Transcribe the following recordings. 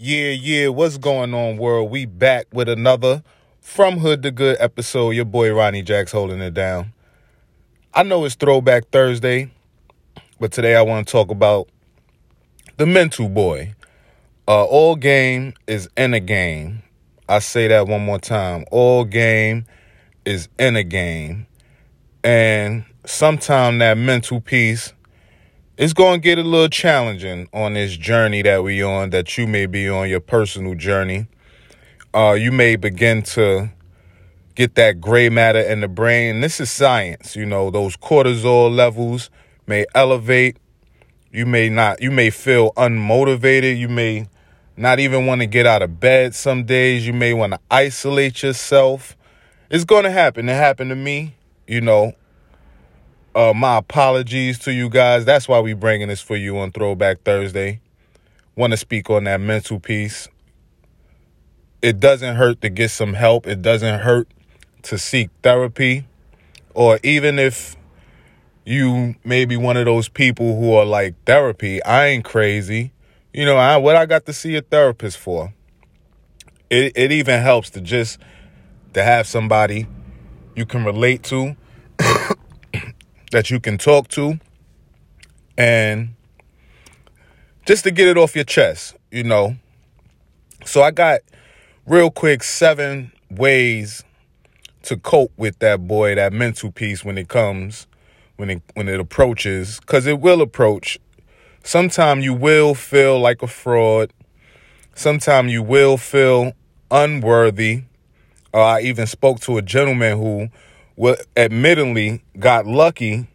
Yeah, yeah, what's going on, world? We back with another From Hood to Good episode. Your boy Ronnie Jacks holding it down. I know it's Throwback Thursday, but today I want to talk about the mental boy. Uh, all game is in a game. I say that one more time. All game is in a game. And sometime that mental piece it's going to get a little challenging on this journey that we're on that you may be on your personal journey. Uh, you may begin to get that gray matter in the brain this is science you know. Those cortisol levels may elevate. You may not you may feel unmotivated. You may not even want to get out of bed some days. You may want to isolate yourself. It's going to happen. It happened to me you know uh, my apologies to you guys. That's why we bringing this for you on Throwback Thursday. Want to speak on that mental piece. It doesn't hurt to get some help. It doesn't hurt to seek therapy. Or even if you may be one of those people who are like therapy, I ain't crazy. You know, I, what I got to see a therapist for. It it even helps to just to have somebody you can relate to that you can talk to and just to get it off your chest, you know. So I got real quick seven ways to cope with that boy, that mental piece when it comes, when it when it approaches, because it will approach. Sometime you will feel like a fraud. Sometime you will feel unworthy. Uh, I even spoke to a gentleman who well, admittedly got lucky.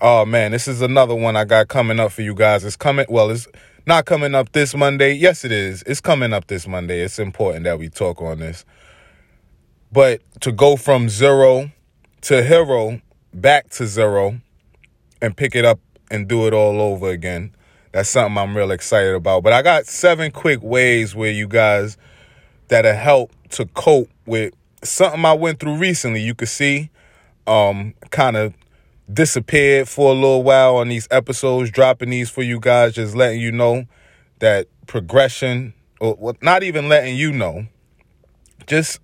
Oh man, this is another one I got coming up for you guys. It's coming. Well, it's not coming up this Monday. Yes, it is. It's coming up this Monday. It's important that we talk on this. But to go from zero to hero back to zero and pick it up and do it all over again. That's something I'm real excited about. But I got seven quick ways where you guys that'll help to cope with something I went through recently. You could see um, kind of disappeared for a little while on these episodes, dropping these for you guys, just letting you know that progression, or not even letting you know, just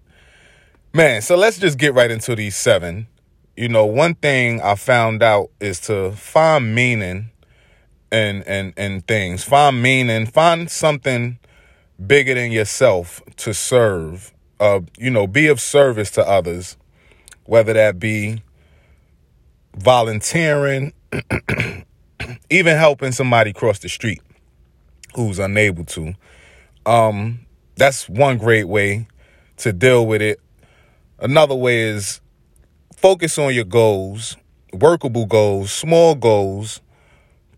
man. So let's just get right into these seven. You know, one thing I found out is to find meaning and and and things. Find meaning. Find something bigger than yourself to serve. Uh, you know, be of service to others whether that be volunteering, even helping somebody cross the street who's unable to. Um, that's one great way to deal with it. Another way is focus on your goals, workable goals, small goals,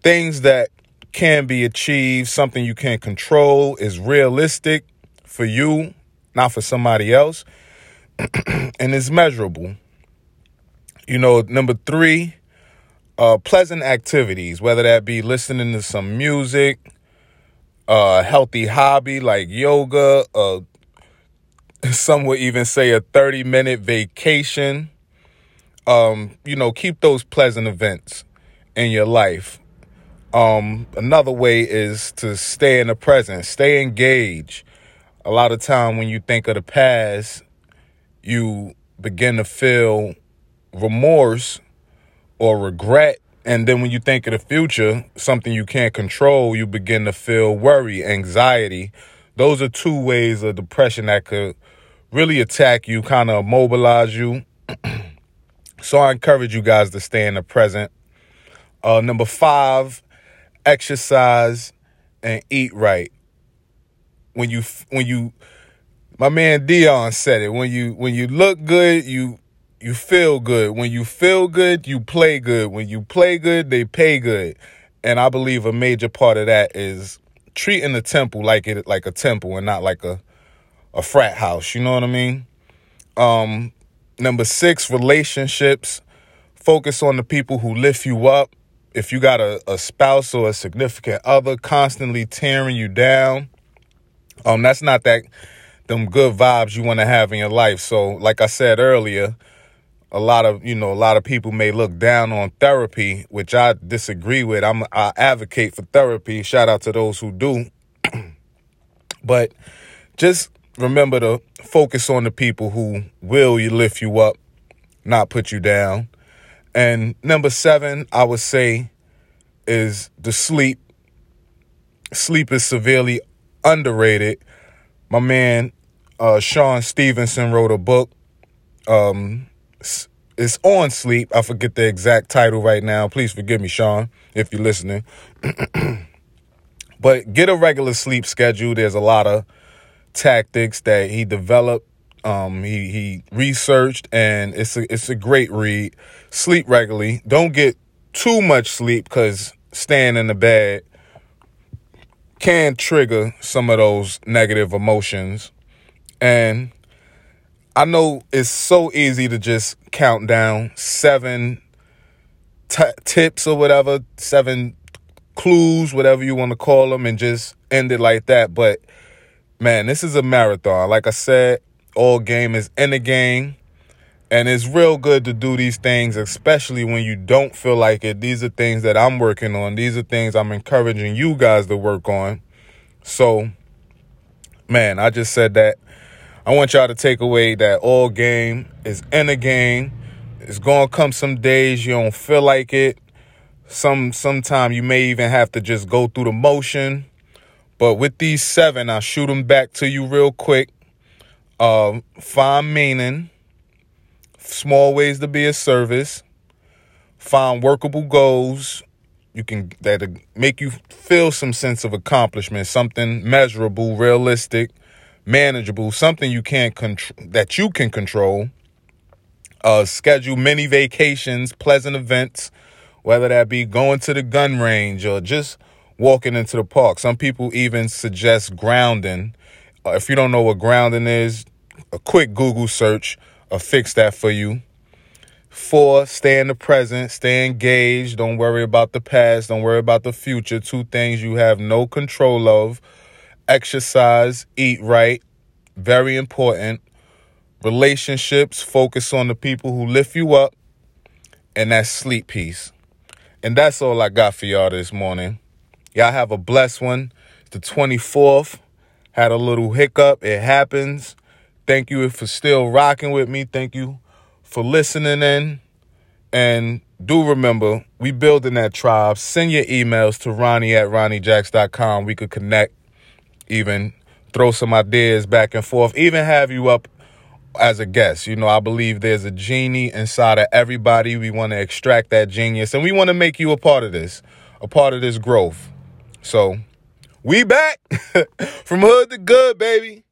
things that can be achieved, something you can control, is realistic for you, not for somebody else. and it's measurable. You know, number three, uh, pleasant activities, whether that be listening to some music, a uh, healthy hobby like yoga, uh, some would even say a 30 minute vacation. Um, you know, keep those pleasant events in your life. Um, another way is to stay in the present, stay engaged. A lot of time when you think of the past, you begin to feel remorse or regret. And then when you think of the future, something you can't control, you begin to feel worry, anxiety. Those are two ways of depression that could really attack you, kind of mobilize you. so I encourage you guys to stay in the present. Uh, number five, exercise and eat right. When you when you my man Deion said it. When you when you look good, you you feel good. When you feel good, you play good. When you play good, they pay good. And I believe a major part of that is treating the temple like it like a temple and not like a a frat house. You know what I mean? Um, number six, relationships. Focus on the people who lift you up. If you got a, a spouse or a significant other constantly tearing you down, um, that's not that them good vibes you want to have in your life. So, like I said earlier, a lot of you know a lot of people may look down on therapy, which I disagree with. I'm I advocate for therapy. Shout out to those who do. But just remember to focus on the people who will lift you up, not put you down. And number seven, I would say, is the sleep. Sleep is severely underrated. My man uh, Shawn Stevenson wrote a book. Um, it's on sleep. I forget the exact title right now. Please forgive me, Shawn, if you're listening. but get a regular sleep schedule. There's a lot of tactics that he developed. Um, he he researched, and it's a it's a great read. Sleep regularly. Don't get too much sleep because staying in the bed can trigger some of those negative emotions. And I know it's so easy to just count down seven t- tips or whatever, seven clues, whatever you want to call them, and just end it like that. But man, this is a marathon. Like I said, all game is in the game. And it's real good to do these things, especially when you don't feel like it. These are things that I'm working on. These are things I'm encouraging you guys to work on. So, man, I just said that. I want y'all to take away that all game is in a game. It's gonna come some days you don't feel like it. Some sometime you may even have to just go through the motion. But with these seven, I'll shoot them back to you real quick. Uh, find meaning, small ways to be of service, find workable goals, you can that make you feel some sense of accomplishment, something measurable, realistic, manageable, something you can't control that you can control. Uh, schedule many vacations, pleasant events, whether that be going to the gun range or just walking into the park. Some people even suggest grounding. Uh, if you don't know what grounding is, a quick Google search will fix that for you. Four, stay in the present, stay engaged. Don't worry about the past. Don't worry about the future. Two things you have no control of. Exercise, eat right. Very important. Relationships, focus on the people who lift you up. And that sleep piece. And that's all I got for y'all this morning. Y'all have a blessed one. It's the 24th. Had a little hiccup. It happens. Thank you for still rocking with me. Thank you for listening in. And do remember, we building that tribe. Send your emails to Ronnie at RonnieJacks.com. We could connect, even throw some ideas back and forth, even have you up as a guest. You know, I believe there's a genie inside of everybody. We want to extract that genius and we want to make you a part of this, a part of this growth. So we back from hood to good, baby.